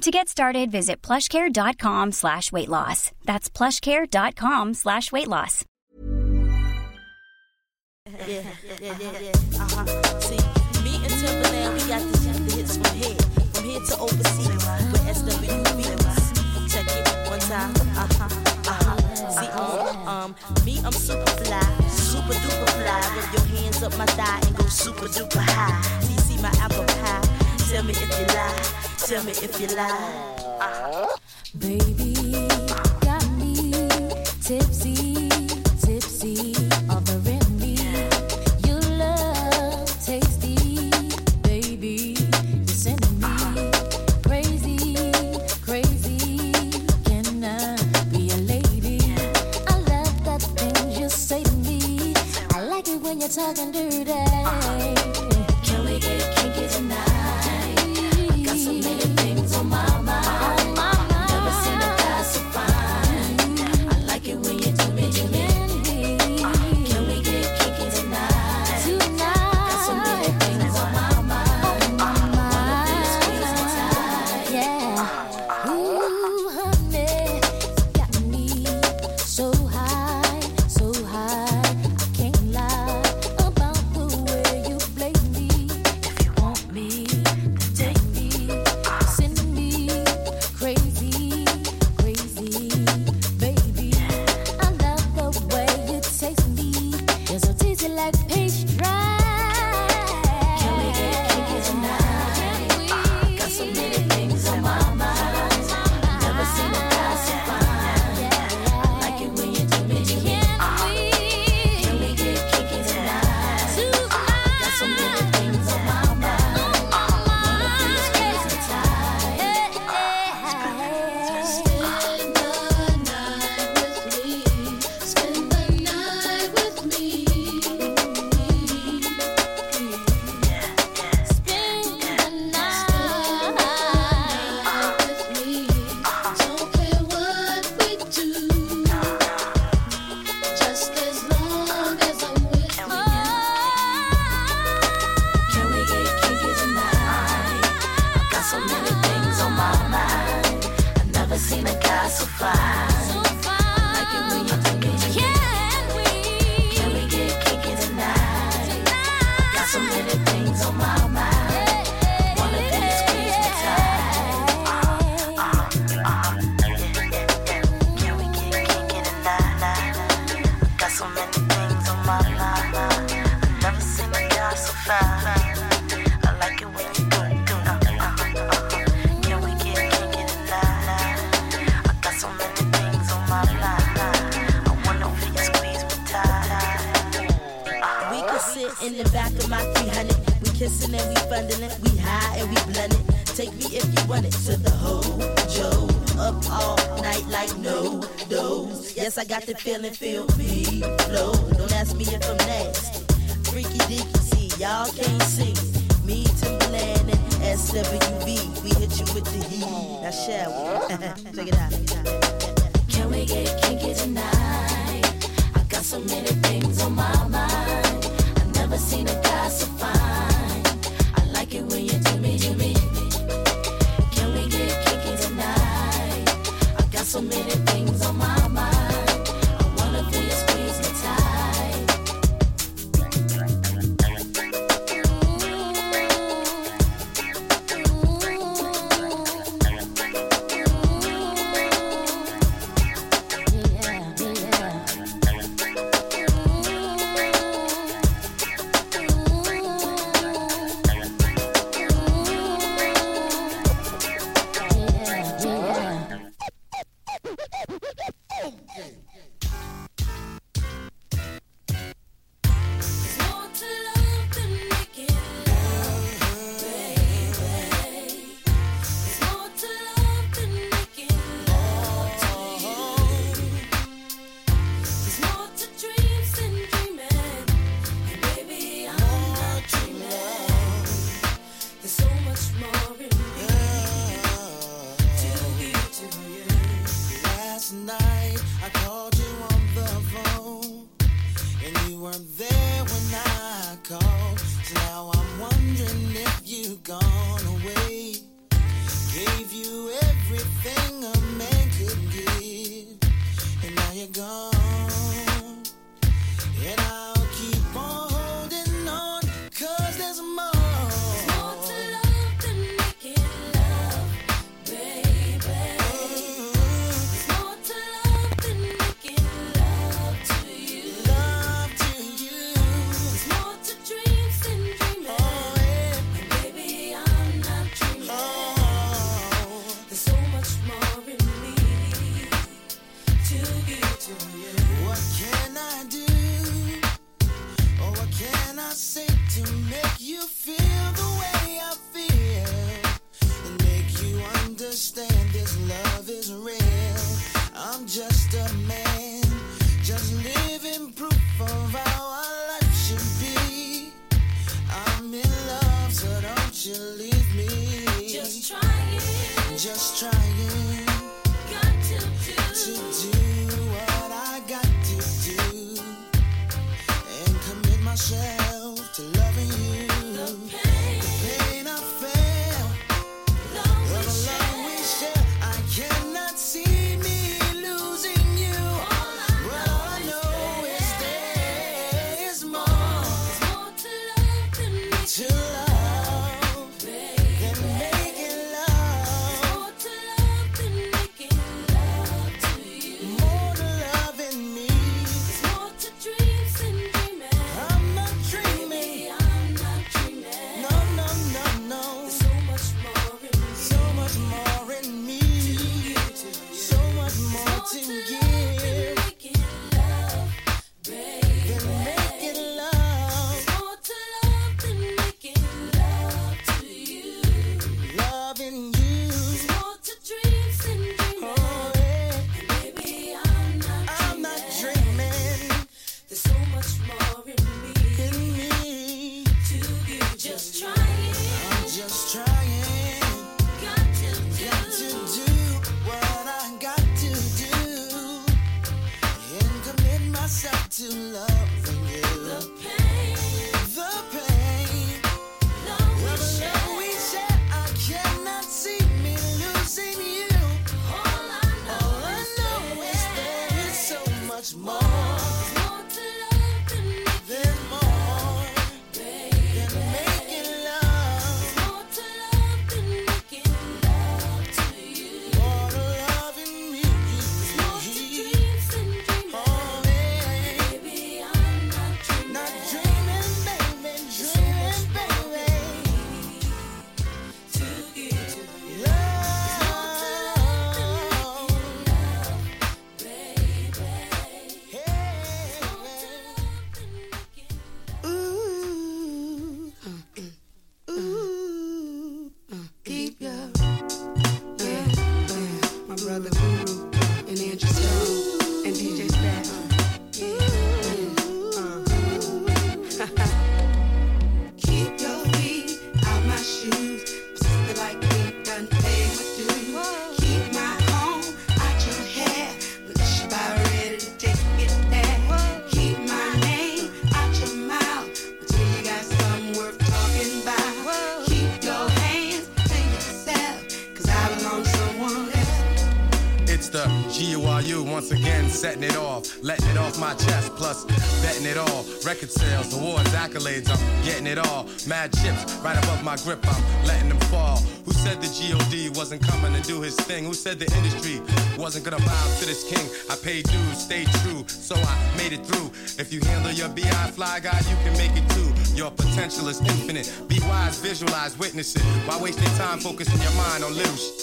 To get started, visit plushcare.com slash weight loss. That's plushcare.com slash weight loss. Yeah, yeah, yeah, yeah. Uh-huh. See, me and Timbaland, we got the, hits from here, from here to overseas, with. Check it one time. Uh-huh, uh-huh. See, um, um, me, I'm super fly, super duper fly. Rub your hands up my thigh and go super duper high. See, see my apple pie. Tell me if you lie. Tell me if you lie. Baby, got me tipsy, tipsy, offering me your love, tasty, baby. You're sending me crazy, crazy. Can I be a lady? I love the things you say to me. I like it when you're talking dirty. Once again, setting it off, letting it off my chest, plus betting it all. Record sales, awards, accolades, I'm getting it all. Mad chips right above my grip, I'm letting them fall. Who said the GOD wasn't coming to do his thing? Who said the industry wasn't gonna bow to this king? I paid dues, stayed true, so I made it through. If you handle your BI fly guy, you can make it too. Your potential is infinite. Be wise, visualize, witness it. Why wasting time focusing your mind on little shit?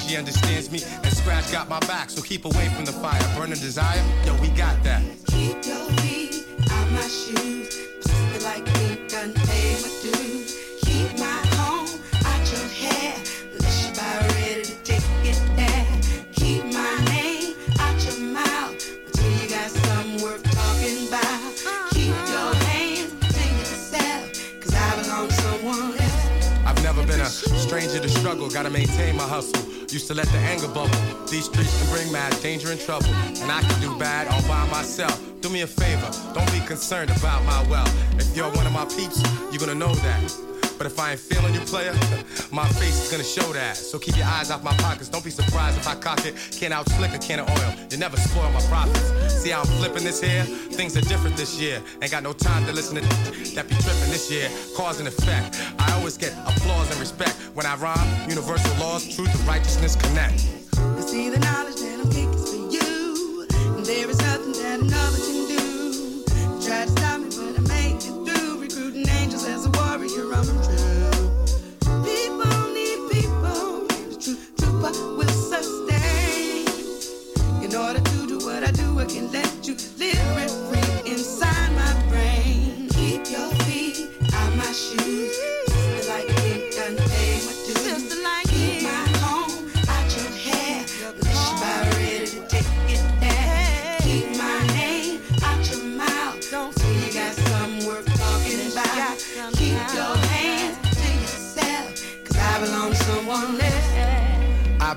Angie understands me, and Scratch got my back, so keep away from the fire. Burning desire, yo, we got that. Keep your feet out my shoes. Like me, done pay my dues. Keep my home out your hair. Unless you about ready to take it there. Keep my name out your mouth until you got something worth talking about. Keep your hands to yourself, cause I belong to someone else. I've never been a stranger to struggle, gotta maintain my hustle. Used to let the anger bubble. These streets can bring mad danger and trouble. And I can do bad all by myself. Do me a favor, don't be concerned about my wealth. If you're one of my peeps, you're gonna know that. But if I ain't feeling you, player, my face is gonna show that. So keep your eyes off my pockets. Don't be surprised if I cock it. Can't out slick a can of oil. You never spoil my profits. See how I'm flipping this here? Things are different this year. Ain't got no time to listen to that be tripping this year. Cause and effect. I always get applause and respect when I rhyme. Universal laws, truth and righteousness connect. See the knowledge that I'm picking for you. And there is nothing that another can I let you live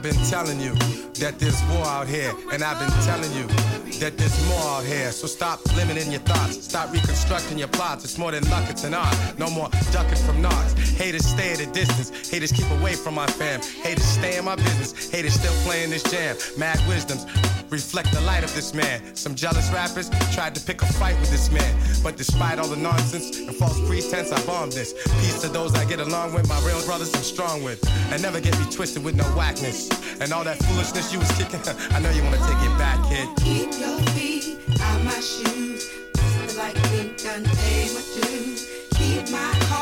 been telling you that there's war out here, and I've been telling you that there's more out here. So stop limiting your thoughts, stop reconstructing your plots. It's more than luck, it's an art. No more ducking from knocks. Haters stay at a distance. Haters keep away from my fam. Haters stay in my business. Haters still playing this jam. Mad wisdoms reflect the light of this man. Some jealous rappers tried to pick a fight with this man, but despite all the nonsense and false pretense, I bombed this. Peace to those I get along with, my real brothers I'm strong with, and never get me twisted with no whackness and all that foolishness you was kicking. I know you wanna take it back, kid. Keep your feet out my shoes. Like done pay my dues. Keep my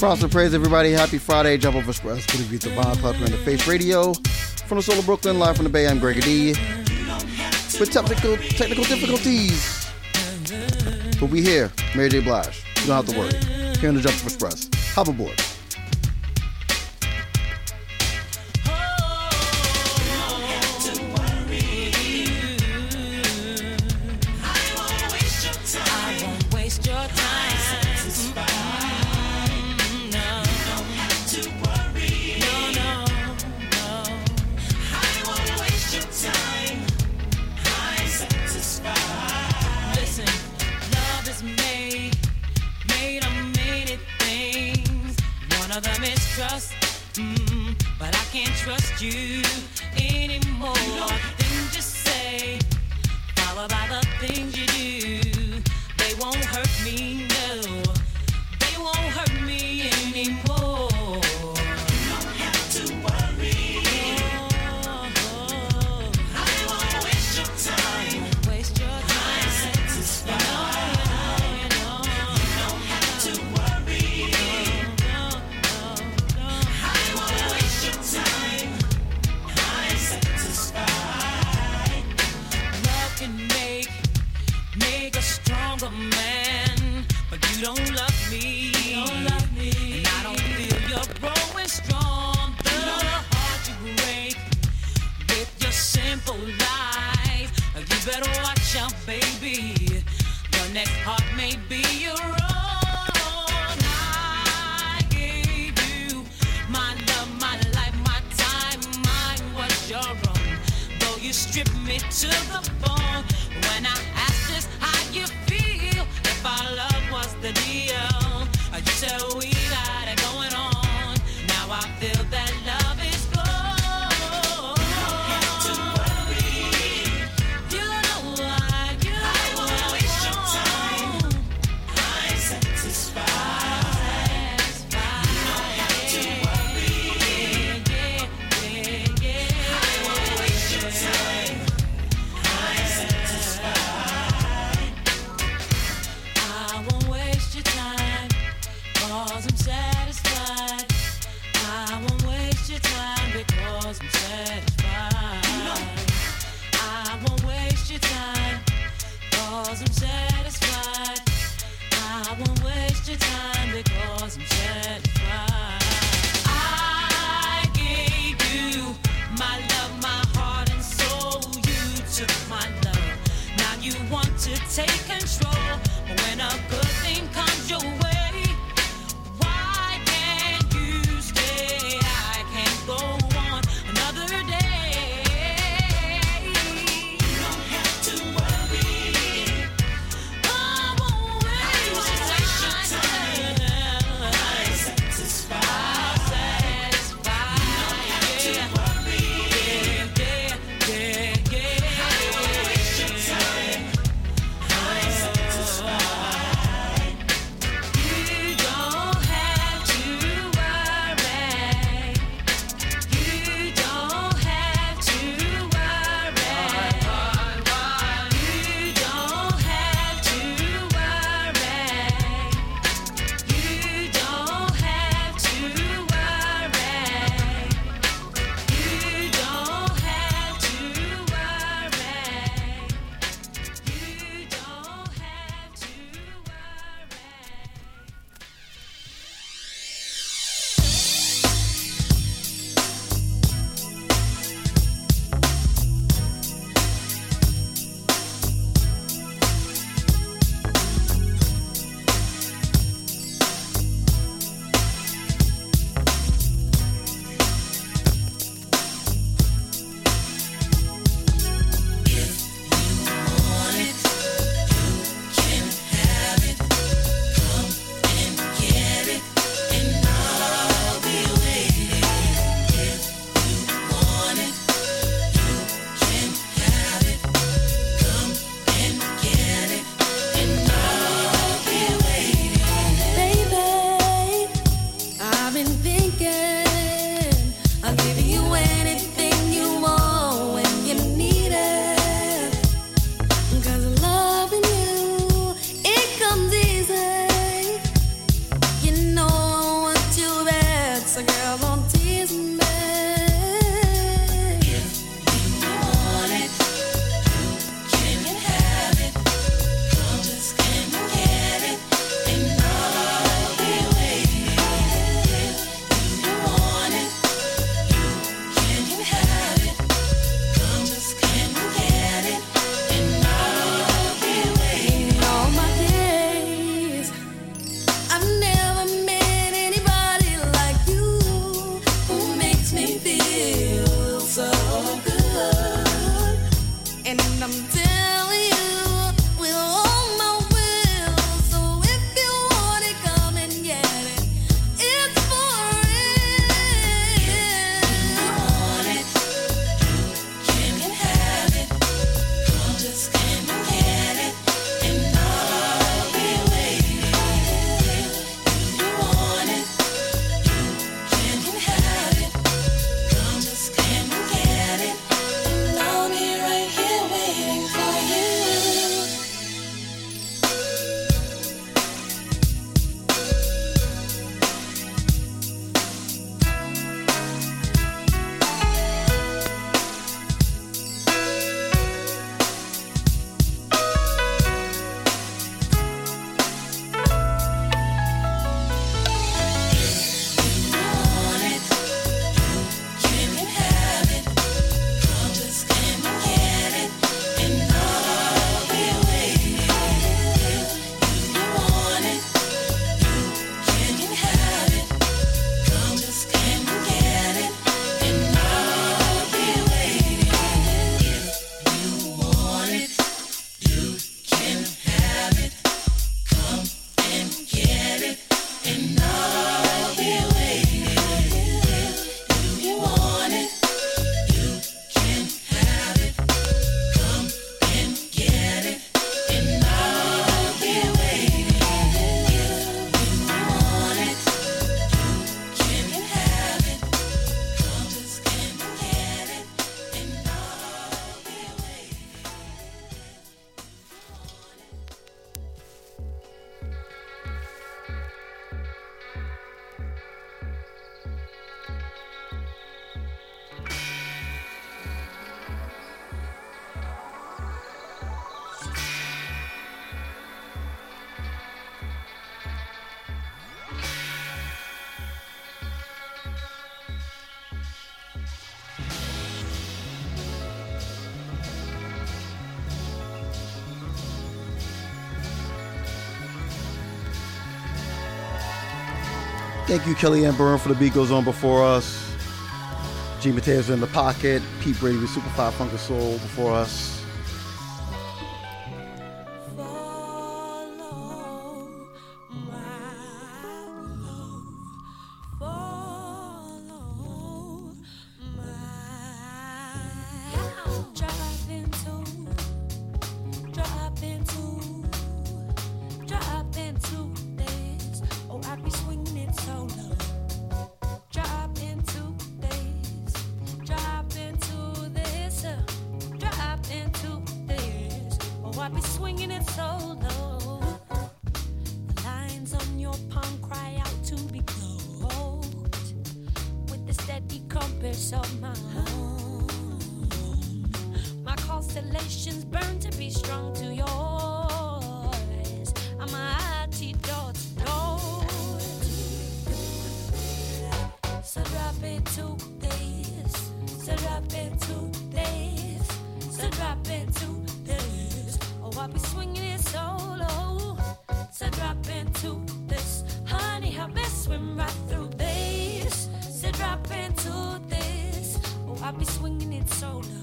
Props and praise, everybody. Happy Friday. Jumpoff Express. Good to be the Vibe Club in the Face Radio. From the soul of Brooklyn, live from the Bay, I'm Greg D. With technical, technical difficulties. But we here, Mary J. Blige. You don't have to worry. Here on the Jump Express. Hop aboard. Trust you Stripped me to the bone. Thank you, Kellyanne Byrne, for the beat goes on before us. G. Mateos in the pocket. Pete Brady with Super Five Funk Soul before us. I'll be swinging it solo.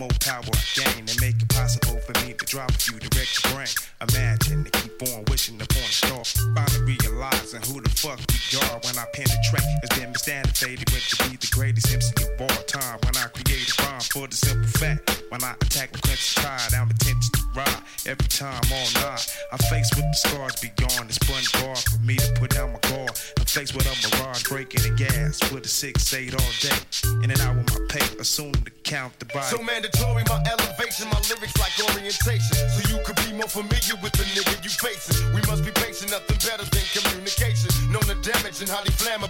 More power I familiar with the nigga you facing. We must be patient, nothing better than communication. Known to damage and highly flammable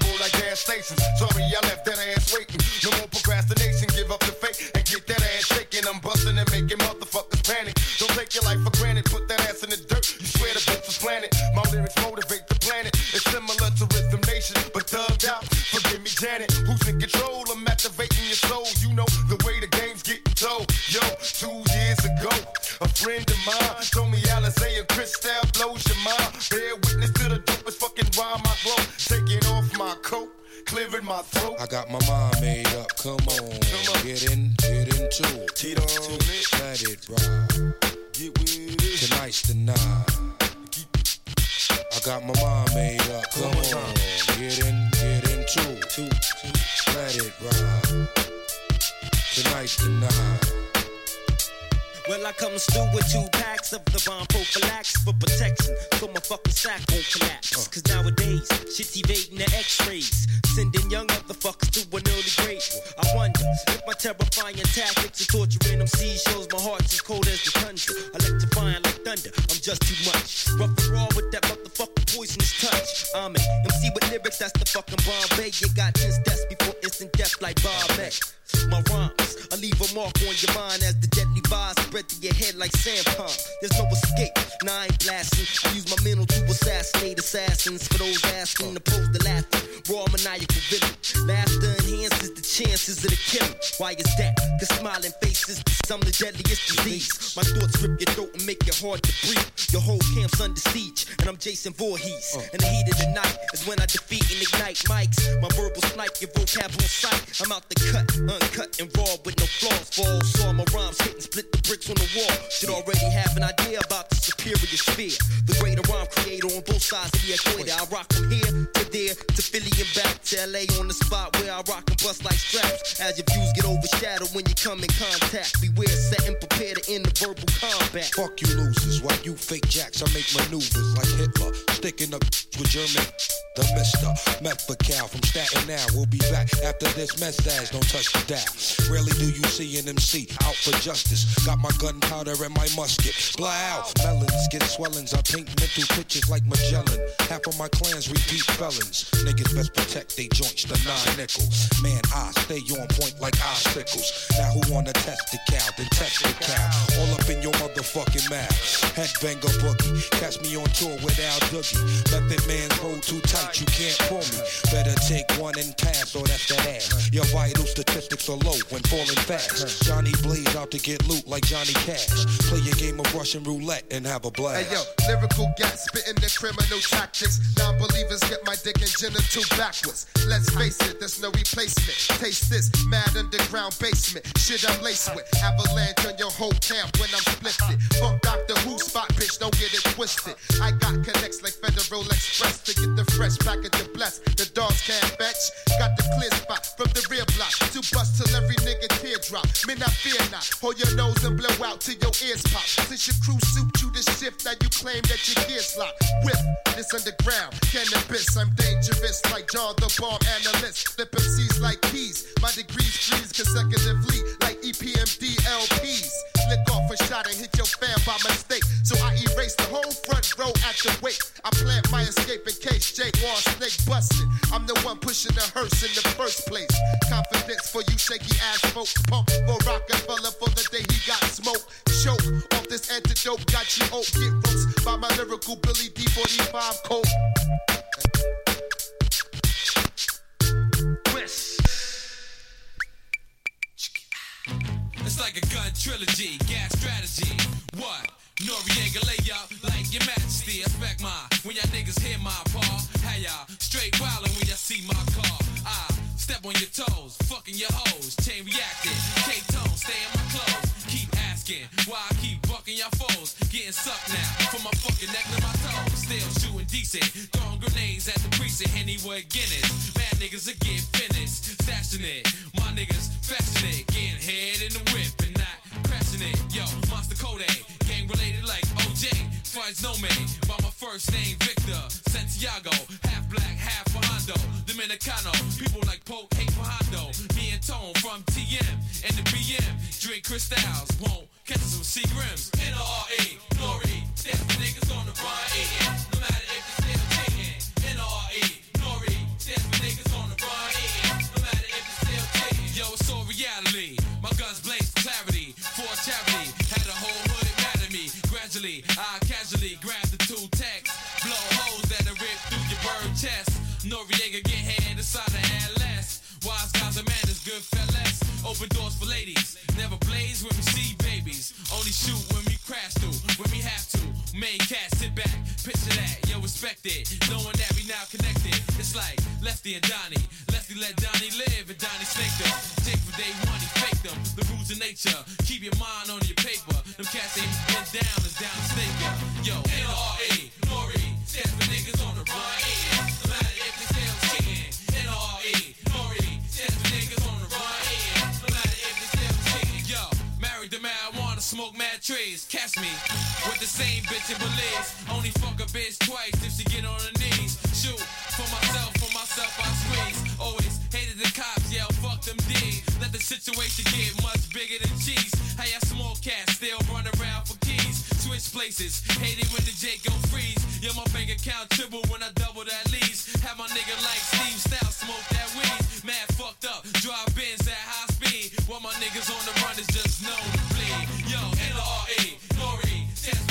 Voorhees. Don't touch the dial. Rarely do you see an MC out for justice. Got my gunpowder and my musket. Blah out. Melons get swellings. I paint mental pictures like Magellan. Half of my clans repeat felons. Niggas best protect they joints. The nine nickel. Man, I stay on point like icicles. Now who wanna test the cow? Then test the cow. All up in your motherfucking mouth. Headbanger boogie. Catch me on tour with Al. Method man's hold too tight. You can't pull me. Better take one and pass, or that's that ass. Your vital statistics are low when falling fast. Johnny Blaze out to get loot like Johnny Cash. Play a game of Russian roulette and have a blast. Hey yo, lyrical gas spitting the criminal tactics. Non-believers get my dick and genital backwards. Let's face it, there's no replacement. Taste this mad underground basement. Shit I'm laced with. Avalanche on your whole camp when I'm splifted. Fuck Doctor Who spot, bitch, don't get it twisted. I got connects like Federal Express to get the fresh package of bless. The dogs can't fetch. Got the clear spot from the rear block to bust till every nigga teardrop. Men, I fear not. Hold your nose and blow out till your ears pop. Since your crew suit you to shift, now you claim that your gears lock. Whip this underground cannabis. I'm dangerous like John the Bomb analyst. Flip MCs like keys. My degrees freeze consecutively like EPMD LPs. Lick off a shot and hit your fan by mistake. So I erase the whole front row at the wake. I plant my escape in case Jake wants snake busted. I'm the one pushing the hearse in the first place. Confidence for you shaky ass folks. Pump for Rockefeller for the day he got smoke. Choke off this antidote. Got you oak. Get roast by my lyrical Billy D45 coat. Like a gun trilogy, gas strategy. What? Noreaga lay up like your majesty. Expect my when y'all niggas hear my paw. Hey y'all, straight wildin' when y'all see my car. I step on your toes, fucking your hoes, chain reacting. K-tone, stay in my clothes. Keep asking why I bucking your foes. Getting sucked now from my fucking neck to my toes. Still shooting decent, throwing grenades at the precinct. Anyway, Guinness. Mad niggas are getting finished, stashing it. My niggas fashing it, getting head in the whip and not crashing it. Yo, Monster Kodak, eh? gang related like OJ. Fights no man, by my first name Victor Santiago. Half black, half Hondo. Dominicano, people like Poke hate Hondo. Me and Tone from TM and the BM. Drink crystals, won't catch some Nori, that's the niggas on the. No matter if cheating. NRA, Nori, that's the niggas on the. No matter if cheating. Yo, it's all reality. My guns blaze clarity. For charity, had a whole hood mad at me. Gradually, I casually grab the two texts. Blow holes that'll rip through your bird chest. Noreaga get hand inside the less. Wise guys and manners, good fellas. Open doors for ladies. Never blaze when we see babies. Only shoot when we crash through. When we have to. Main cat, sit back. Picture that, yo, respect it. Knowing that we now connected. It's like Lefty and Donnie. Lefty let Donnie live and Donnie snake them. Take for day one, he fake them. The rules of nature. Keep your mind on your paper. Them cats ain't been down, is down to snake. Yo, NRA, Nori. Stands for niggas on the run. Smoke mad trees. Catch me with the same bitch in Belize. Only fuck a bitch twice if she get on her knees. Shoot for myself, for myself I squeeze. Always hated the cops, yeah, fuck them D. Let the situation get much bigger than cheese. How ya small cats still run around for keys. Switch places, hate it when the J go freeze. Yeah, my bank account triple when I double that lease. Have my nigga like Steve Style smoke that weed. Mad fucked up, drive Benz at high speed. While my niggas on the run is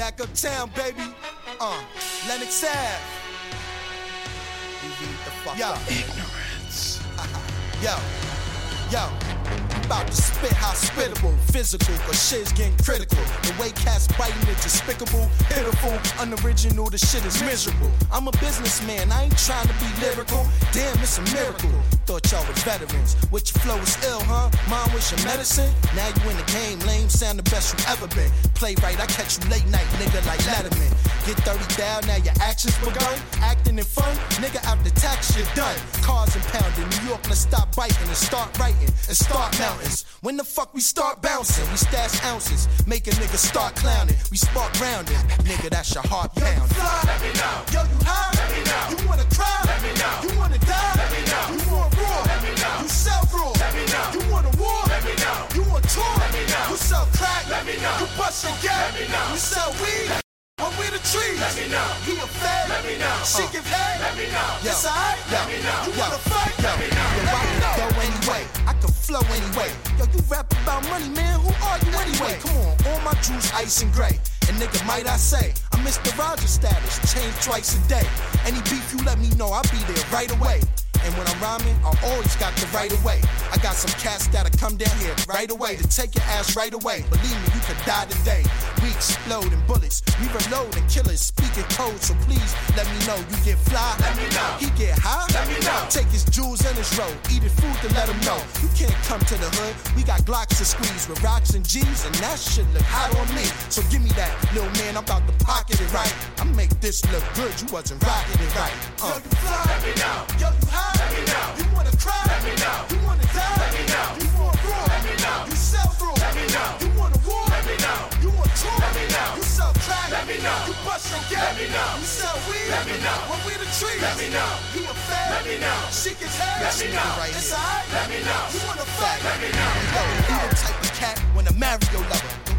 Back uptown, baby. Uh, Lenox Ave. Yo. Ignorance. Uh-huh. yo. Yo. About to spit hospitable, physical, but shit's getting critical. The way cats biting it despicable, pitiful, unoriginal, the shit is miserable. I'm a businessman, I ain't trying to be lyrical. Damn, it's a miracle. Thought y'all was veterans. With your flow is ill, huh? Mine was your medicine. Now you in the game, lame, sound the best you ever been. Play right, I catch you late night, nigga, like Letterman. Get 30 down, now your actions begun. Acting in fun, nigga, after tax, you're done. Cars impounded, New York, let's stop biting and start writing and start mountains. When the fuck we start bouncing? We stash ounces, make a nigga start clowning. We spark rounding, nigga, that's your heart pounding. Let me know. Yo, you high? Let me know. You wanna cry? Let me know. You wanna die? Let me know. You want raw? Let me know. You sell raw? Let me know. You want a war? Let me know. You want tour? Let me know. You sell crack? Let me know. You bust and get? Let me know. You sell weed? When we the trees, let me know. He a fed, let me know. She give head, let me know. Yes, I, let me know. You wanna fight, let me know. Yo, I can go anyway, I can flow anyway. Yo, you rap about money, man. Who are you anyway? Come on, all my juice ice and gray. And nigga, might I say, I'm Mr. Rogers status, change twice a day. Any beef you let me know, I'll be there right away. And when I'm rhyming, I always got the right away. I got some cats that'll come down here right away to take your ass right away. Believe me, you could die today. We explode in bullets, we reload and killers speaking code. So please let me know you get fly. Let me know. He get high. Let me know. Take his jewels and his road, eat his food to let him know. You can't come to the hood. We got Glocks to squeeze with rocks and G's, and that shit look hot on me. So give me that, little man. I'm about to pocket it right. I make this look good. You wasn't rocking it right. Uh. Yo, you fly. Let me know. Yo, you high. Let me know. You wanna cry? Let me know. You wanna die? Let me know. You want raw? Let me know. You sell raw? Let me know. You want a war? Let me know. You want tour? Let me know. You sell crack? Let me know. You bust and get? Let me know. You sell weed? Let me know. When we the trees? Let me know. You a fed? Let me know. She gets head? Let me know. It's alright? Let me know. You wanna fight? Let me know. Yo, you the type of cat when a Mario lover.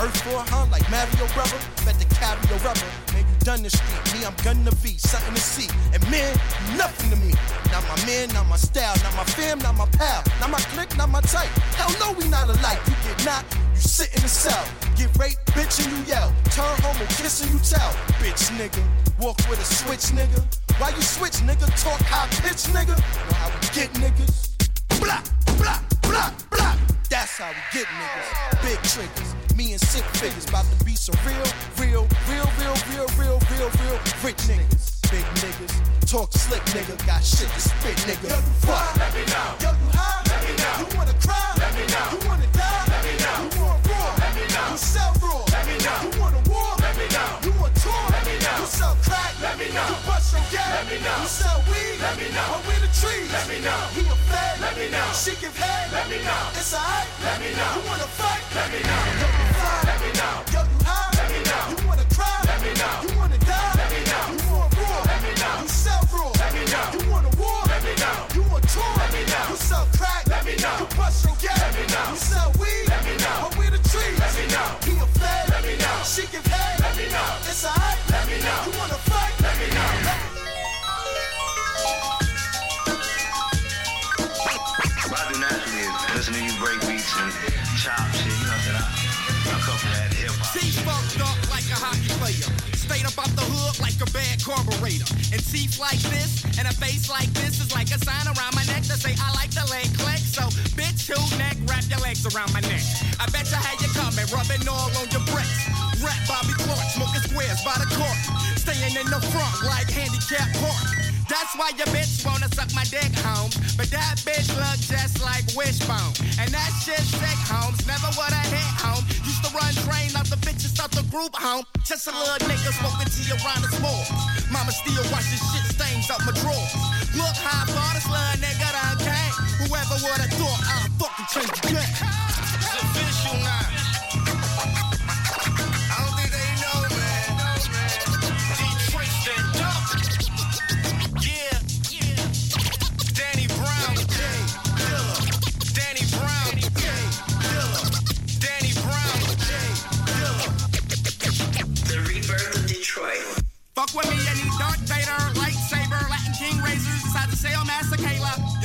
Earth for huh? Like Mario brother. Bet the carry your rubber. Man, you done the street. Me, I'm gonna be something to see. And man, nothing to me. Not my man, not my style, not my fam, not my pal, not my clique, not my type. Hell no, we not alike. You get knocked, you sit in the cell. Get raped, bitch, and you yell. Turn homo, kiss and you tell. Bitch, nigga. Walk with a switch, nigga. Why you switch, nigga? Talk high pitch, nigga. Know how we get niggas. Blah, blah, blah, blah. That's how we get niggas. Big triggers. Me and sick figures. About to be some real, real, real, real, real, real, real, real rich niggas. Big niggas. Talk slick, nigga. Got shit to spit, nigga. What? Let me know. Yo, you high? Let me know. You wanna cry? Let me know. You wanna die? Let me know. You want raw? Let me know. You sell raw? Let me know. You want a war? Let me know. You want tour? Let me know. You sell crack? Let me know. You bust your gas? Let me know. You sell weed? Let me know. Or we the trees? Let me know. He a fed? Let me know. She give head? Let me know. It's alright? Let me know. You wanna fight? Let me know. Yo, you fly? Let me know. Yo, you high? Let me know. You wanna cry? Let me know. You wanna die? Let me know. You want raw? Let me know. You sell raw? Let me know. You want a war? Let me know. You want tour? Let me know. You sell crack? Let me know. You bust your gas? Let me know. You sell weed? Let me know. Or we the trees? Let me know. He a fed? Let me know. She give head? A bad carburetor. And teeth like this and a face like this is like a sign around my neck to say I like the leg click. So bitch, who neck, wrap your legs around my neck. I bet you how you coming, rubbing all on your bricks. Rap Bobby Clark, smoking squares by the court. Staying in the front like handicap park. That's why your bitch wanna suck my dick, Holmes. But that bitch look just like Wishbone. And that shit sick, Holmes. Never would I hit home. To run train up the bitches out the group home. Just a little nigga smoking tea around the small. Mama still washing shit stains up my drawers. Look how far this little nigga done came. Whoever would've thought I'd fucking change the game. It's official now.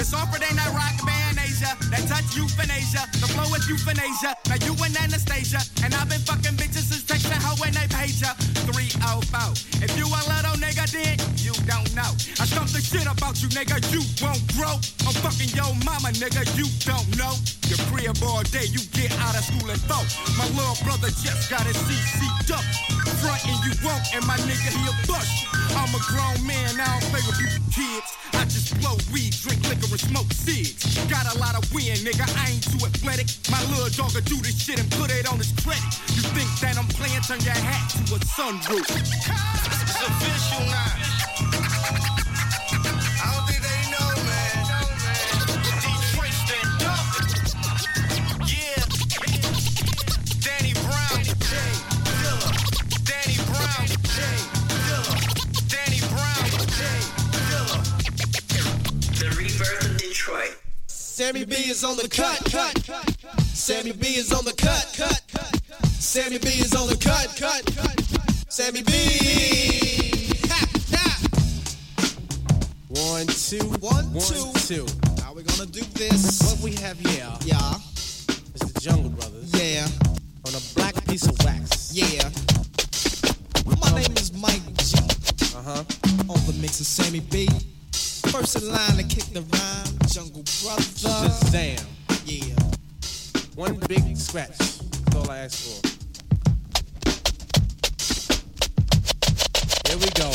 You're softer than that rock band Asia. That touch euthanasia. The flow is euthanasia. Now you and Anastasia. And I've been fucking bitches since texting her when they page ya. 304. If you a little nigga, then know. I stumped the shit about you, nigga. You won't grow. I'm fucking your mama, nigga. You don't know. Your crib all day, you get out of school and throw. My little brother just got his CC up. Frontin' you won't, and my nigga, he a bust. I'm a grown man, I don't play with you kids. I just blow weed, drink liquor, and smoke cigs. Got a lot of wind, nigga, I ain't too athletic. My little dog will do this shit and put it on his credit. You think that I'm playing, turn your hat to a sunroof. It's official now. Sammy B is on the cut, cut. Sammy B is on the cut, cut. Sammy B is on the cut, cut. Sammy B. Ha, ha. One, two, One, two. two. How we gonna do this? What we have here Yeah, is the Jungle Brothers yeah, on a black piece of wax. yeah. My name is Mike G. Uh huh. On the mix of Sammy B. First in line to kick the rhyme, Jungle Brother. Shazam. Yeah. One big scratch. That's all I ask for. Here we go.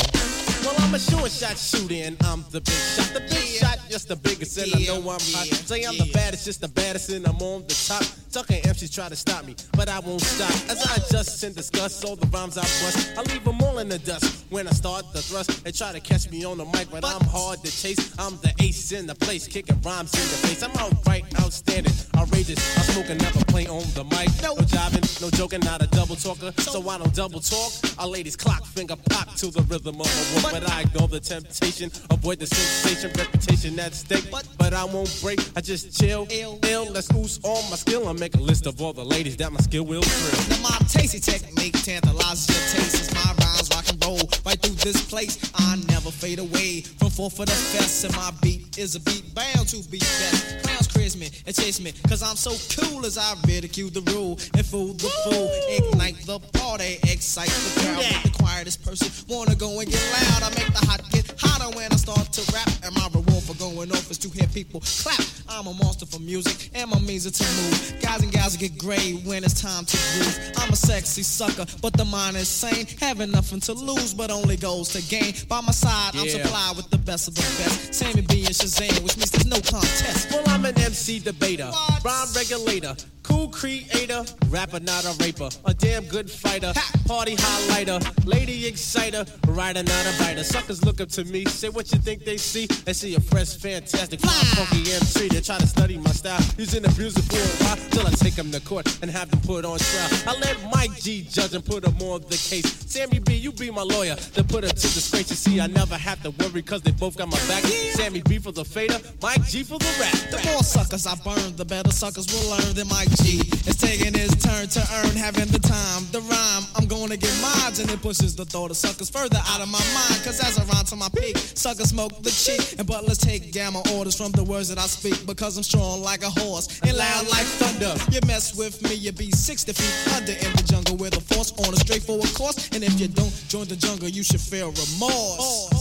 Well, I'm a sure shot shooter and I'm the big shot. The big shot, just the biggest, and I know I'm hot. Say I'm the baddest, just the baddest, and I'm on the top. Tucking MCs try to stop me, but I won't stop. As I adjust and discuss all the rhymes I bust, I leave them all in the dust. When I start the thrust, they try to catch me on the mic, but I'm hard to chase. I'm the ace in the place, kicking rhymes in the face. I'm outright outstanding, outrageous. I smoke and never play on the mic. No jiving, no joking, not a double talker. So I don't double talk. Our ladies clock, finger pop to the rhythm of a walk. But I ignore the temptation, avoid the sensation, reputation at stake. But I won't break, I just chill, ill. Let's ooze all my skill and make a list of all the ladies that my skill will thrill. Now my tasty technique tantalizes your taste as my rhymes rock and roll right through this place. I never fade away from four for the fest, and my beat is a beat bound to be best. Clowns quiz me and chase me, cause I'm so cool as I ridicule the rule and fool the fool. Ignite the party, excite the crowd. Make the quietest person wanna go and get loud. I make the hot get hotter when I start to rap, and my reward for going off is to hear people clap. I'm a monster for music, and my means are to move. Guys and gals get gray when it's time to groove. I'm a sexy sucker, but the mind is sane. Having nothing to lose, but only goals to gain. By my side, I'm supplied with the best of the best. Sammy B and Shazam, which means there's no contest. Well, I'm an MC debater, rhyme regulator, cool creator, rapper, not a raper, a damn good fighter, party highlighter, lady exciter, writer, not a biter. Suckers look up to me, say what you think they see. They see a fresh, fantastic, fly, funky MC. They try to study my style, using abuser for a while till I take them to court and have them put on trial. I let Mike G judge and put them on the case. Sammy B, you be my lawyer to put her to disgrace. You see, I never have to worry cause they both got my back. Sammy B for the fader, Mike G for the rap. The more suckers I burn, the better suckers will learn that Mike G is taking his turn to earn, having the time, the rhyme. I'm gonna get mods, and it pushes the thought of suckers further out of my mind. Cause as I rhyme to my peak, suckers smoke the cheek. And but let's take down my orders from the words that I speak, because I'm strong like a horse and loud like thunder. You mess with me, you be 60 feet under in the jungle with a force on a straightforward course. And if you don't join the jungle, you should feel remorse.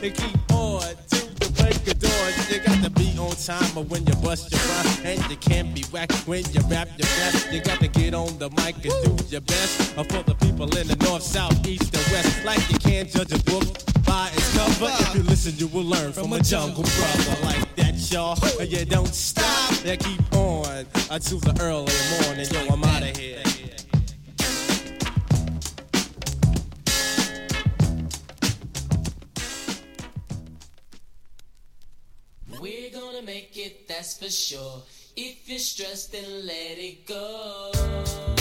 They keep on to the break of dawn. You got to be on time or when you bust your rhyme. And you can't be whack when you rap your rap. You got to get on the mic and do your best. For the people in the north, south, east, and west. Like you can't judge a book by its cover. If you listen, you will learn from, a jungle brother like that, y'all. Uh, you don't stop. They keep on until the early morning. Yo, I'm out of here. Make it, that's for sure. If you're stressed, then let it go.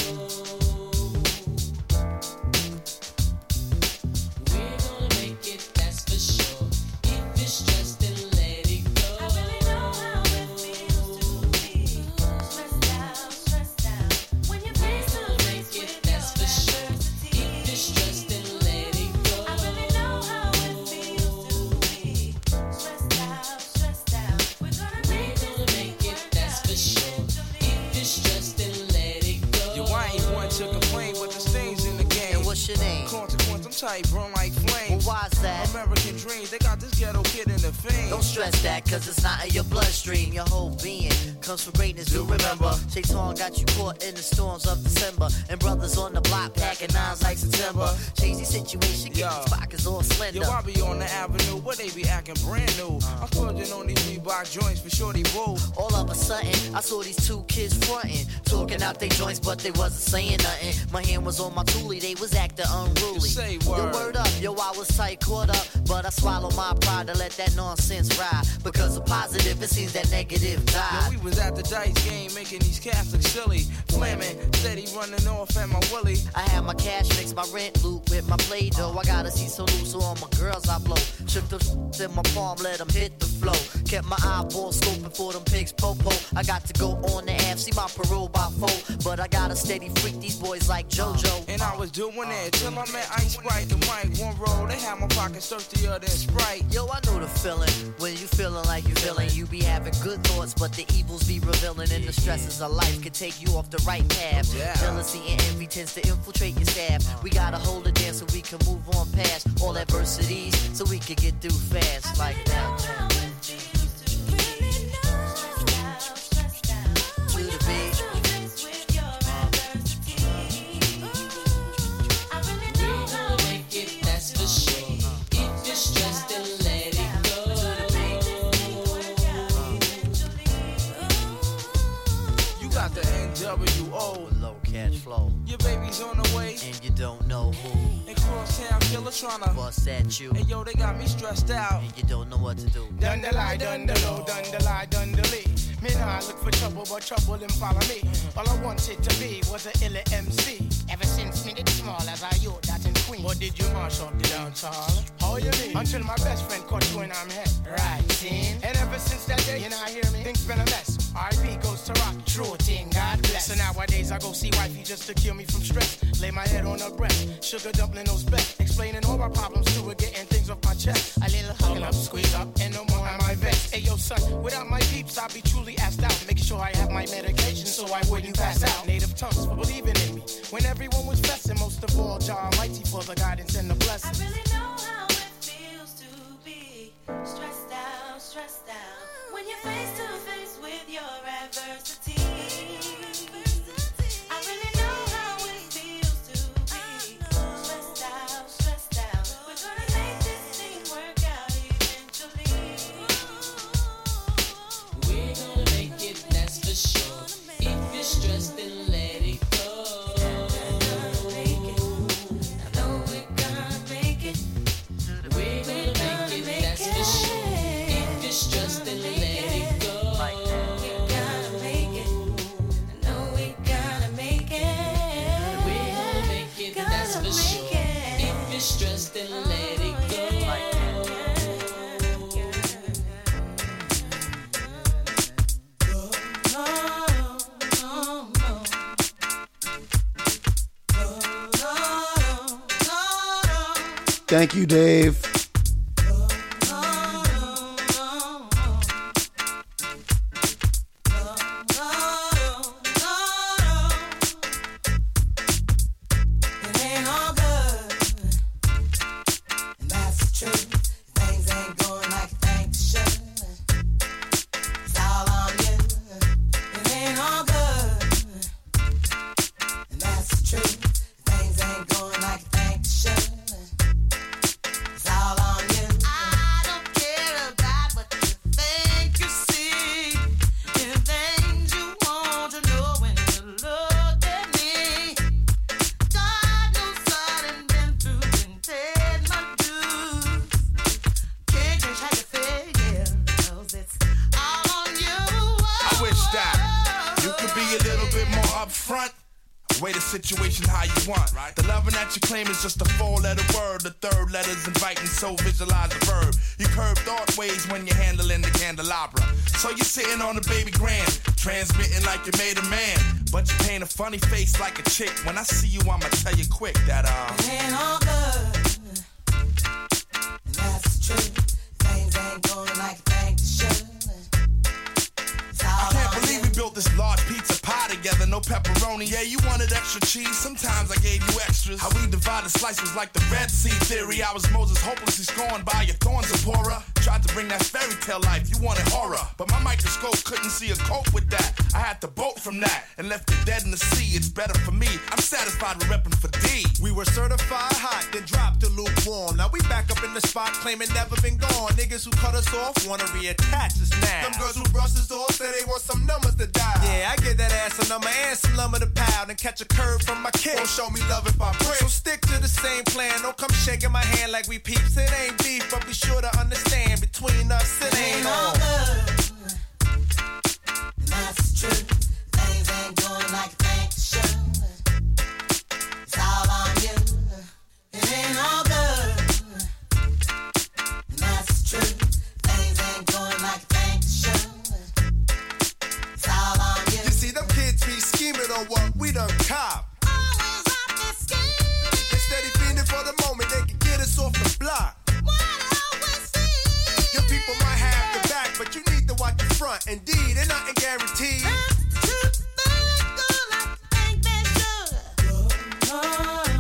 Consequence, burn like flames. Well, why's that? American dreams, they got this ghetto kid in the fame. Don't stress that, cause it's not in your bloodstream. Your whole being comes from greatness, do remember. Shaitan got you caught in the storms of December. And brothers on the block packing nines like September. Change the situation, get these pockets all slender. Yo, I be on the avenue where they be acting brand new. I'm splurging on these Reebok joints for sure they boo. All of a sudden, I saw these two kids frontin', talking out their joints, but they wasn't saying nothing. My hand was on my toolie, they was acting unruly. Say Yo, word. word up, yo, I was tight, caught up, but I swallowed my pride to let that nonsense ride. Because of positive, it seems that negative Yo, died. we was at the dice game making these cats look silly. Flaming, steady running off at my willy. I had my cash mix, my rent loot with my play dough. I gotta see so loose, so all my girls I blow. Shook the in my palm, let them hit the flow. Kept my eyeball scoping for them pigs, popo. I got to go on the app, see my parole by four. But I got a steady freak these boys like JoJo. And I was doing it till I met Ice Sprite and Mike. One roll, they had my pockets thirstier than Sprite. Yo, I know the feeling when you feeling like you feeling. You be having good thoughts, but the evils be revealing, and the stresses of life can take you off the right path. Yeah. Jealousy and envy tends to infiltrate your staff. We gotta hold it down so we can move on past all adversities, so we can get through fast like that. Tryna bust at you. Hey yo, they got me stressed out. And you don't know what to do. Done the lie, done the low, done the lie, done the lee. Me nah look for trouble, but trouble and follow me. All I wanted to be was a illa MC. Ever since me did small as I you, that in Queen. What did you mash up the dance hall? How you mean? Until my best friend caught you in I'm head. Right, sin. And ever since that day, you know I hear me. Things been a mess. RP goes to rock, true thing, God bless. So nowadays I go see wifey just to cure me from stress. Lay my head on her breast, sugar dumpling those best. Explaining all my problems to her, getting things off my chest. A little hugging up, squeeze up, and no more am I vexed. Hey yo, son, without my peeps, I'll be truly asked out. Making sure I have my medication so I wouldn't pass out. Native tongues for believing in me. When everyone was blessing, most of all, John Almighty for the guidance and the blessing. I really know how it feels to be stressed out, stressed out. When you're face your adversity. Thank you, Dave. Funny face like a chick. When I see bring that fairy tale life, you wanted horror. But my microscope couldn't see a cope with that. I had to bolt from that and left it dead in the sea. It's better for me. I'm satisfied with repping for D. We were certified hot, then dropped to lukewarm. Now we back up in the spot, claiming never been gone. Niggas who cut us off wanna reattach us now. Them girls who brush us off say they want some numbers to dial. Yeah, I get that ass a number and some lumber to pound and catch a curve from my kid. Won't show me love if I break. So stick to the same plan. Don't come shaking my hand like we peeps. It ain't beef, but be sure to understand between ain't on. good, and that's truth. Things ain't going like they should. It's all on you. It ain't all good, and that's truth. Things ain't going like they should. It's all on you. You see, them kids be scheming on what we done Indeed, and nothing guaranteed.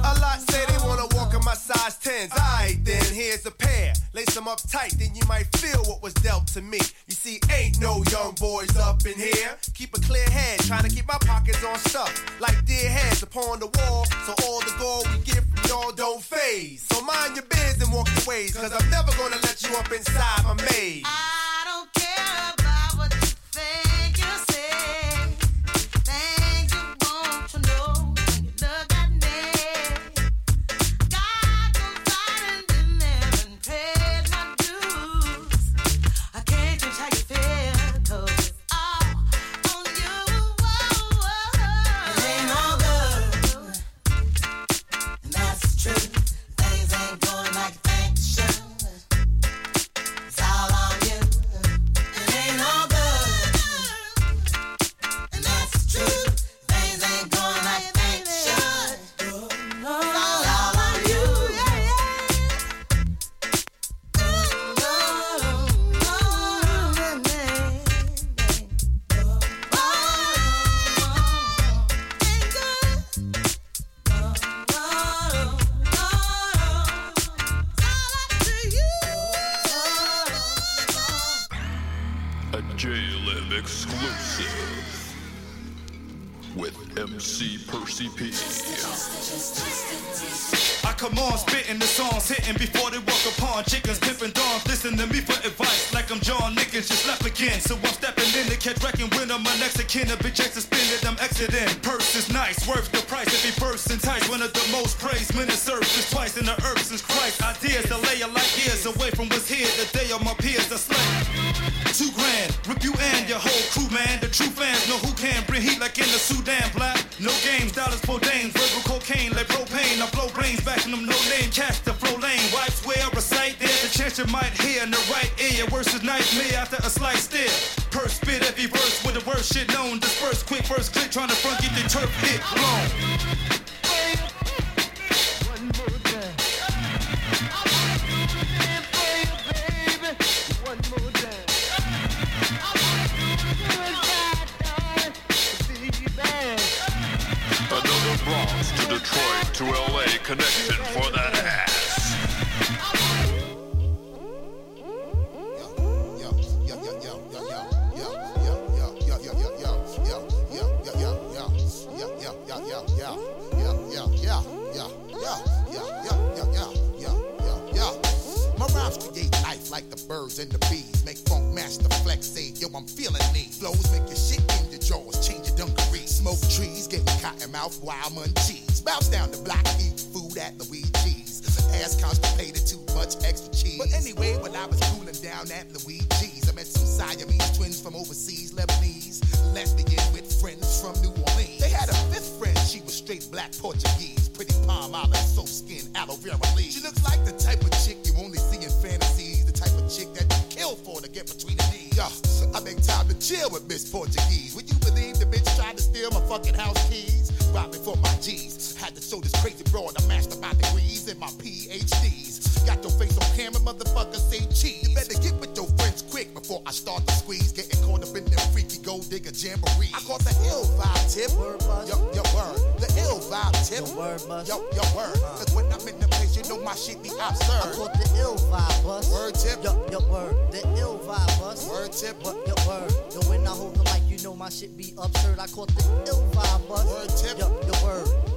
A lot say they wanna walk in my size 10s. Alright, then here's a pair. Lace them up tight, then you might feel what was dealt to me. You see, ain't no young boys up in here. Keep a clear head, trying to keep my pockets on stuff. Like dear heads upon the wall, so all the gold we get from y'all don't phase. So mind your biz and walk your ways, cause I'm never gonna let you up inside my maze. I don't care say. My rhymes create life like the birds and the bees. Make funk master flex say, yo, I'm feeling these. Flows make your shit in your jaws, change your dungarees. Smoke trees, getting cotton mouth, wild mun cheese. Bounce down the block, eat food at Luigi's. Ass constipated, too much extra cheese. But anyway, when I was cooling down at Luigi's, I met some Siamese twins from overseas, Lebanese. Lesbian with friends from New Orleans. They had a fifth friend, she was straight black Portuguese. Pretty palm olive, soap skin, aloe vera leaves. She looks like the type of chick you only see in fantasies. The type of chick that you kill for to get between the knees. Yeah, I make time to chill with Miss Portuguese. Would you believe the bitch tried to steal my fucking house keys? Robbed me for my G's. Had to show this crazy broad I mastered my degrees and my PhDs. Got your face on camera, motherfucker, say cheese. You better get with your friends quick before I start to squeeze. Getting caught up in them freaky gold digger jamboree. I caught the ill vibe tip. Yo, yo, word. The ill vibe tip. Word Yo, yo, word. Uh. Cause when I'm in the place, you know my shit be absurd. I caught the ill vibe bus. Word tip. Yo, yo, word. The ill vibe bus. Word tip. What, yo, word. Yo, when I hold the mic, you know my shit be absurd. I caught the ill vibe bus. Word tip. Yo, yo, word.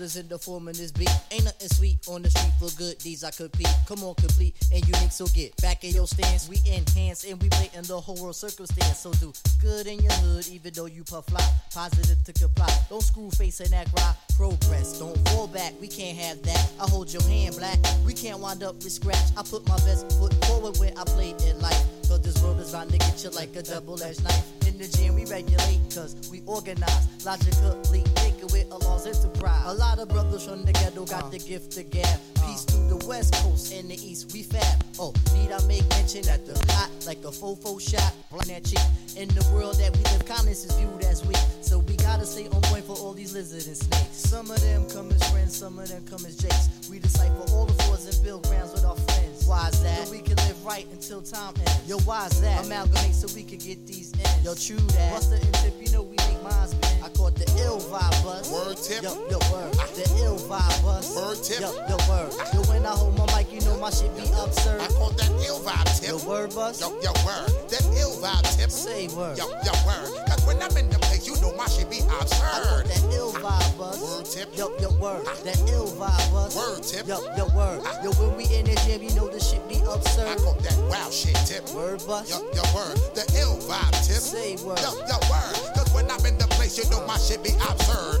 Shoulders in the form of this beat. Ain't nothing sweet on the street for good deeds I compete. Come on, complete and unique, so get back in your stance. We enhance and we play in the whole world circumstance. So do good in your hood, even though you puff fly. Positive to comply. Don't screw face and act right. Progress, don't fall back. We can't have that. I hold your hand, black. We can't wind up with scratch. I put my best foot forward where I played in life. Cause this world is bound to get you like a double-edged knife. In the gym, we regulate, cause we organize. Logically, thinking with a law's enterprise. A lot of brothers from the ghetto got the gift of gab. Peace to the west coast and the east, we fab. Oh, need I make mention that the hot like a fofo shot, blind that cheek. In the world that we live, kindness is viewed as weak. So we gotta stay on point for all these lizards and snakes. Some of them come as friends, some of them come as jakes. We decipher all the fours and build grounds with our. Why's that? So we can live right until time ends. Yo, why's that? Amalgamate so we can get these ends. Yo, true that. Buster and tip, you know we make minds bend. I caught the ill vibe bus. Word tip. Yo, yo, word. The ill vibe bus. Word tip. Yo, yo, word. Yo, when I hold my mic, you know my shit be absurd. I caught that ill vibe tip. Yo, word bus. Yo, yo, word. That ill vibe tip. Say word. Yo, yo, word. Cause when I'm in the know my shit be I absurd. that ill vibe bus. Word tip. Yo, yo, word. That ill vibe bus. Word tip. Yo, yo, word. Yo, when we in the gym, you know the shit be I absurd. caught that wow shit tip. Word bus. Yo, yo, word. The ill vibe tip. Say word. Yo, yo, word. Cause when I'm in the place, you know my shit be absurd.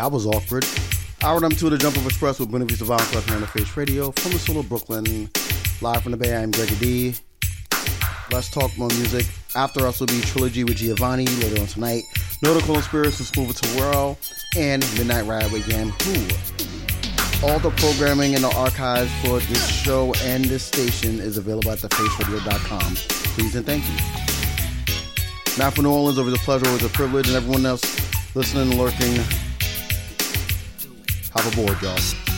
That was awkward. Hour number two of the Jumpoff Express with Buena Vista Vinyl, Club here on the Face Radio from the Soul of Brooklyn. Live from the Bay, I'm Greg D. Let's talk more music. After us will be Trilogy with Giovanni later on tonight. Notable and Spirits with the to World and Midnight Ride with Yam Who. All the programming and the archives for this show and this station is available at thefaceradio.com. Please and thank you. Now for New Orleans, it was a pleasure, it was a privilege, and everyone else listening and lurking. Have aboard, y'all.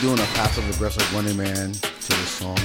Doing a passive aggressive running man to this song.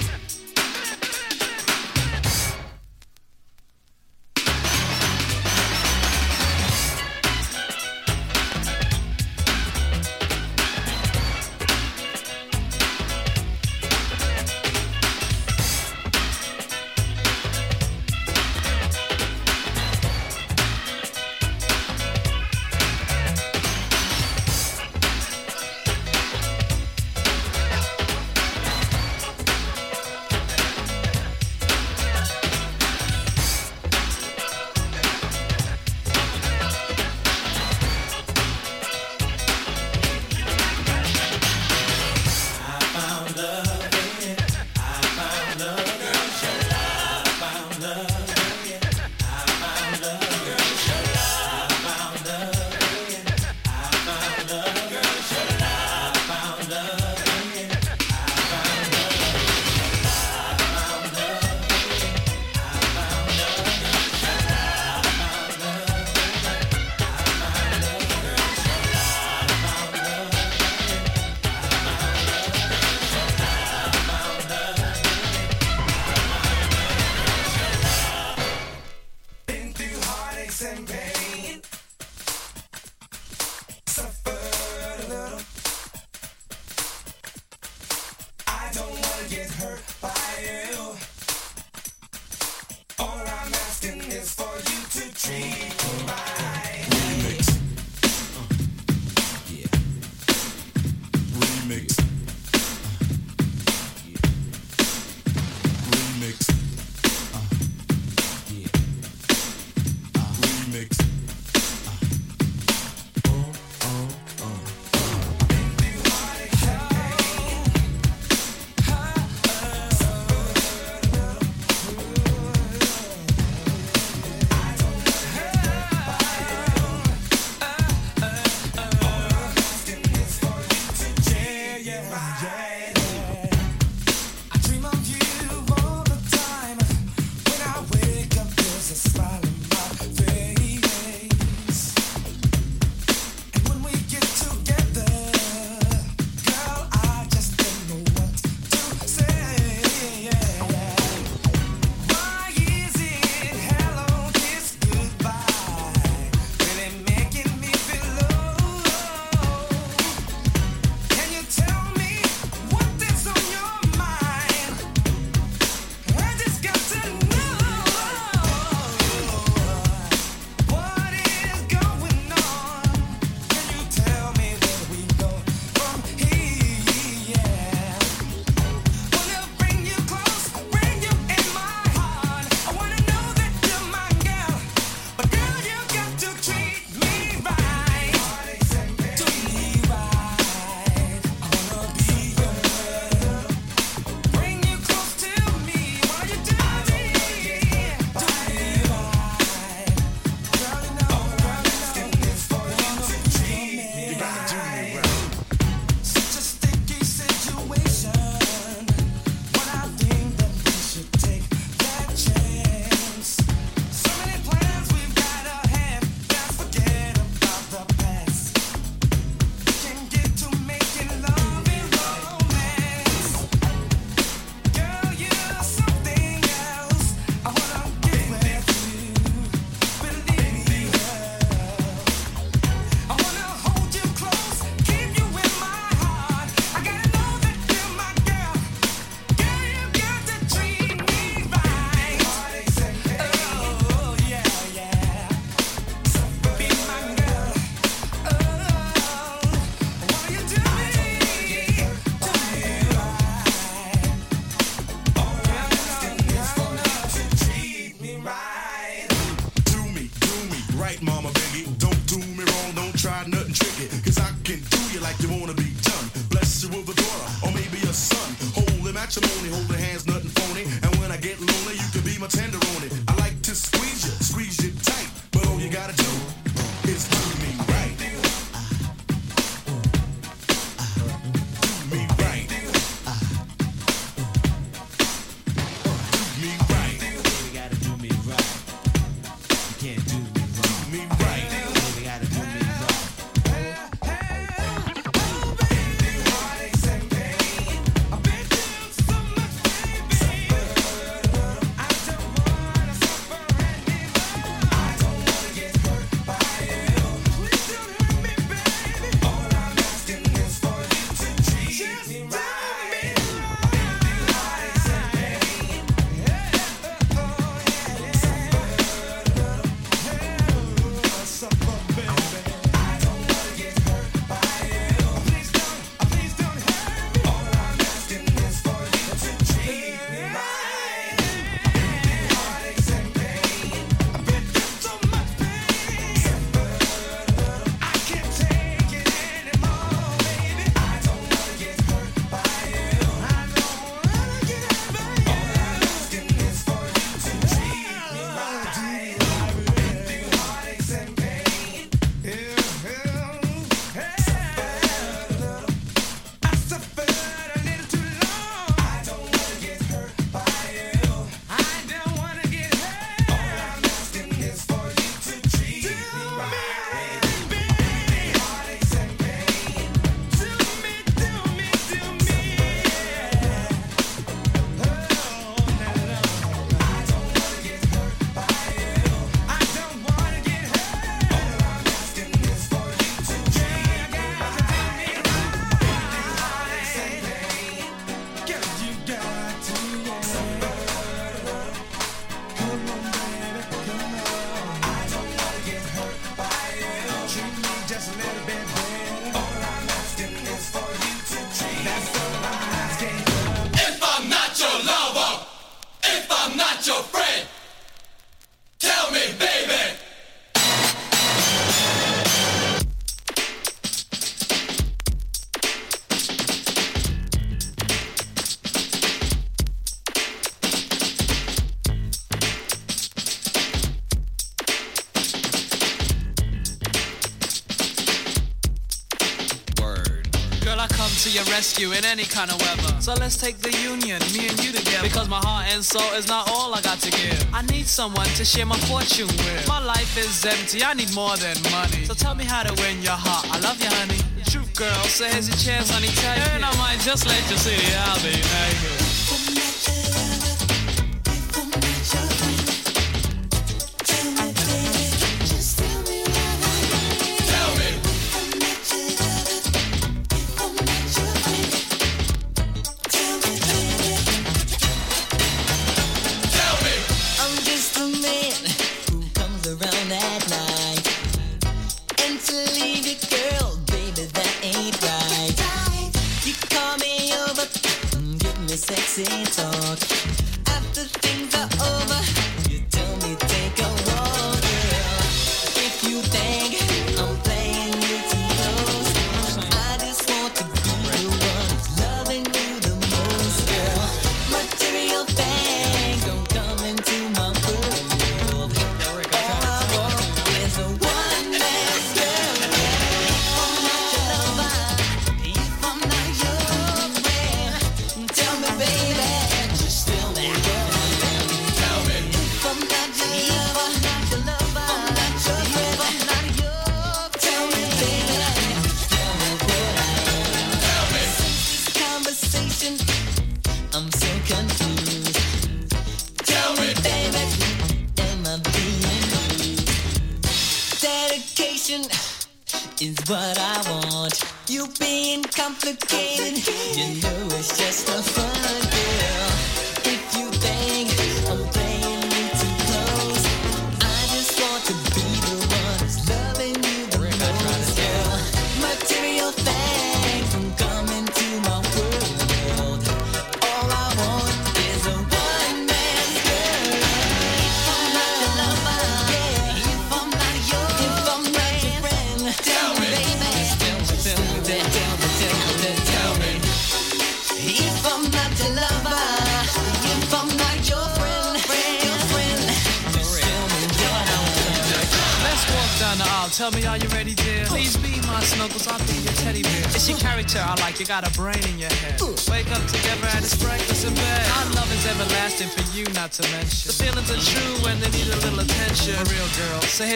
you in any kind of weather. So let's take the union, me and you together. Because my heart and soul is not all I got to give. I need someone to share my fortune with. My life is empty, I need more than money. So tell me how to win your heart. I love you, honey. Truth, girl, so here's your chance, honey. tell and it. I might just let you see I'll be naked.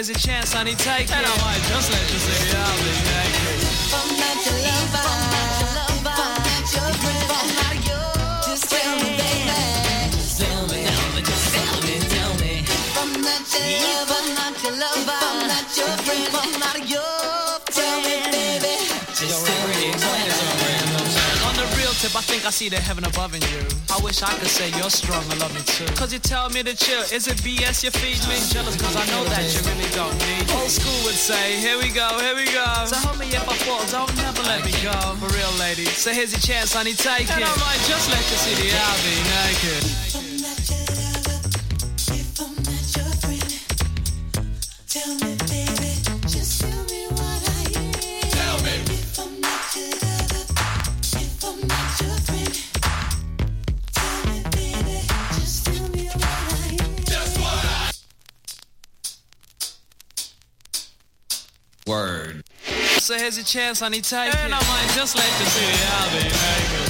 Girl. So here's your chance, honey, take it. And I might just let you see I'll be naked. I'm not your lover. I'm not your friend. I'm not yours. Just tell me, baby. Just tell me, tell me, just tell me, tell me. If I'm not your lover, I'm not your lover. If I'm not your friend, I'm not your Tell me, baby. Just tell me, On the real tip, I think I see the heaven above in you. I wish I could say you're strong and love me too. Cause you tell me to chill. Is it BS you feed me? Jealous cause I know that you really don't need me. Old school would say, here we go, here we go. So hold me if I fall, don't never let me go. For real, lady. So here's your chance, honey, take it. And I might just let you see the I'll be naked. So here's your chance, honey, take it. And I might just let the I'll be naked.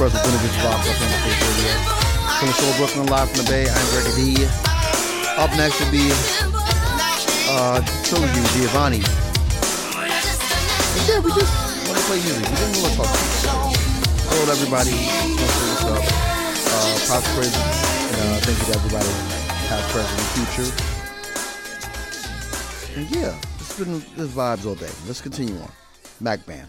On the Jump Up on the Face Radio. From the show Brooklyn live from the Bay, I'm Greg D. Up next will be uh, Trilogy with Giovanni. Yeah, we just want to play music. We didn't want to talk about it. Told everybody, what's up, uh, past, present, and uh, thank you to everybody, past, present, and future. And yeah, it's been this vibes all day. Let's continue on. Mac Band.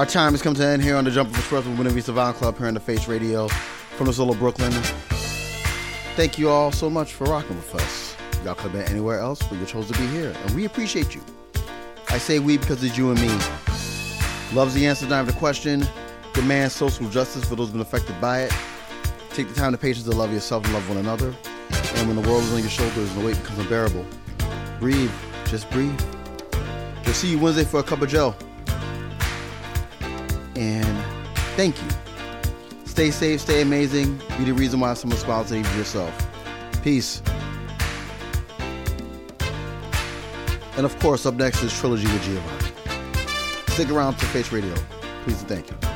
Our time has come to an end here on the Jump of the Express with Vista Vinyl Club here on the Face Radio from the Solo Brooklyn. Thank you all so much for rocking with us. Y'all could have been anywhere else, but you chose to be here, and we appreciate you. I say we because it's you and me. Love's the answer, not the question. Demand social justice for those been affected by it. Take the time to patience to love yourself and love one another. And when the world is on your shoulders and the weight becomes unbearable, breathe. Just breathe. We'll see you Wednesday for a cup of Joe. And thank you. Stay safe, stay amazing. Be the reason why someone at you yourself. Peace. And of course, up next is Trilogy with Giovanni. Stick around to Face Radio. Please and thank you.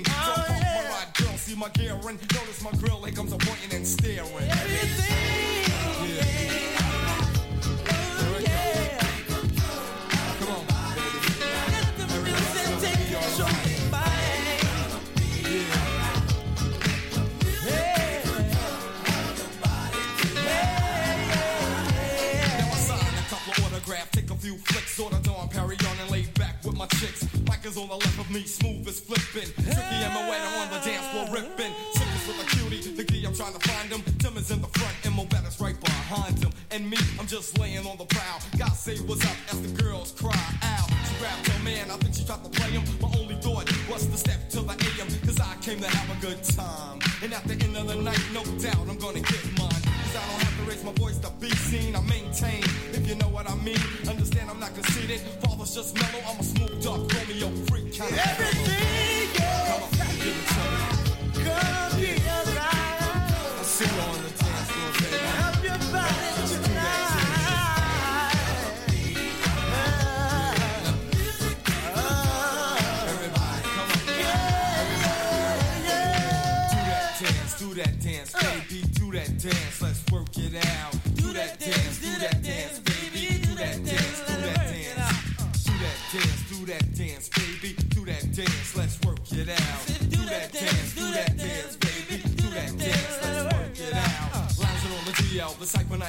Up for 15. So Oh, yeah. my girl, see my gear and notice my grill. Here comes a pointing and staring. Everything. On the left of me, smooth as flipping. Tricky and Moana on the dance floor ripping. Sickness with a cutie, the key I'm trying to find him. Tim is in the front and Mobetta's right behind him. And me, I'm just laying on the prowl. God say what's up as the girls cry out. She grabbed her man, I think she tried to play him. My only thought was to step to the AM, cause I came to have a good time. And at the end of the night,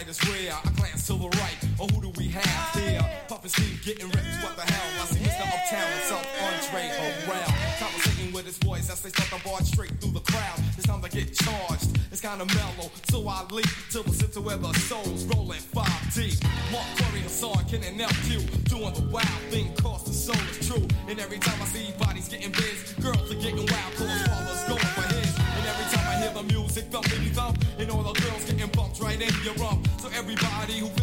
the is rare. I glance to the right, oh who do we have here? Puffin' Steve getting ripped, what the hell? I see Mr. Uptown himself, Andre Harrell. Conversating with his voice as they start the bar straight through the crowd. It's time to get charged. It's kinda mellow, so I leap to the center where the soul's rolling five deep. Mark Curry, Hassan, Ken, and LQ doing the wild thing, cause the soul is true. And every time I see bodies getting biz, girls are getting wild, cause father's going for his. And every time I hear the music thumpity thump, and all the girls getting bumped right in your rump. Everybody who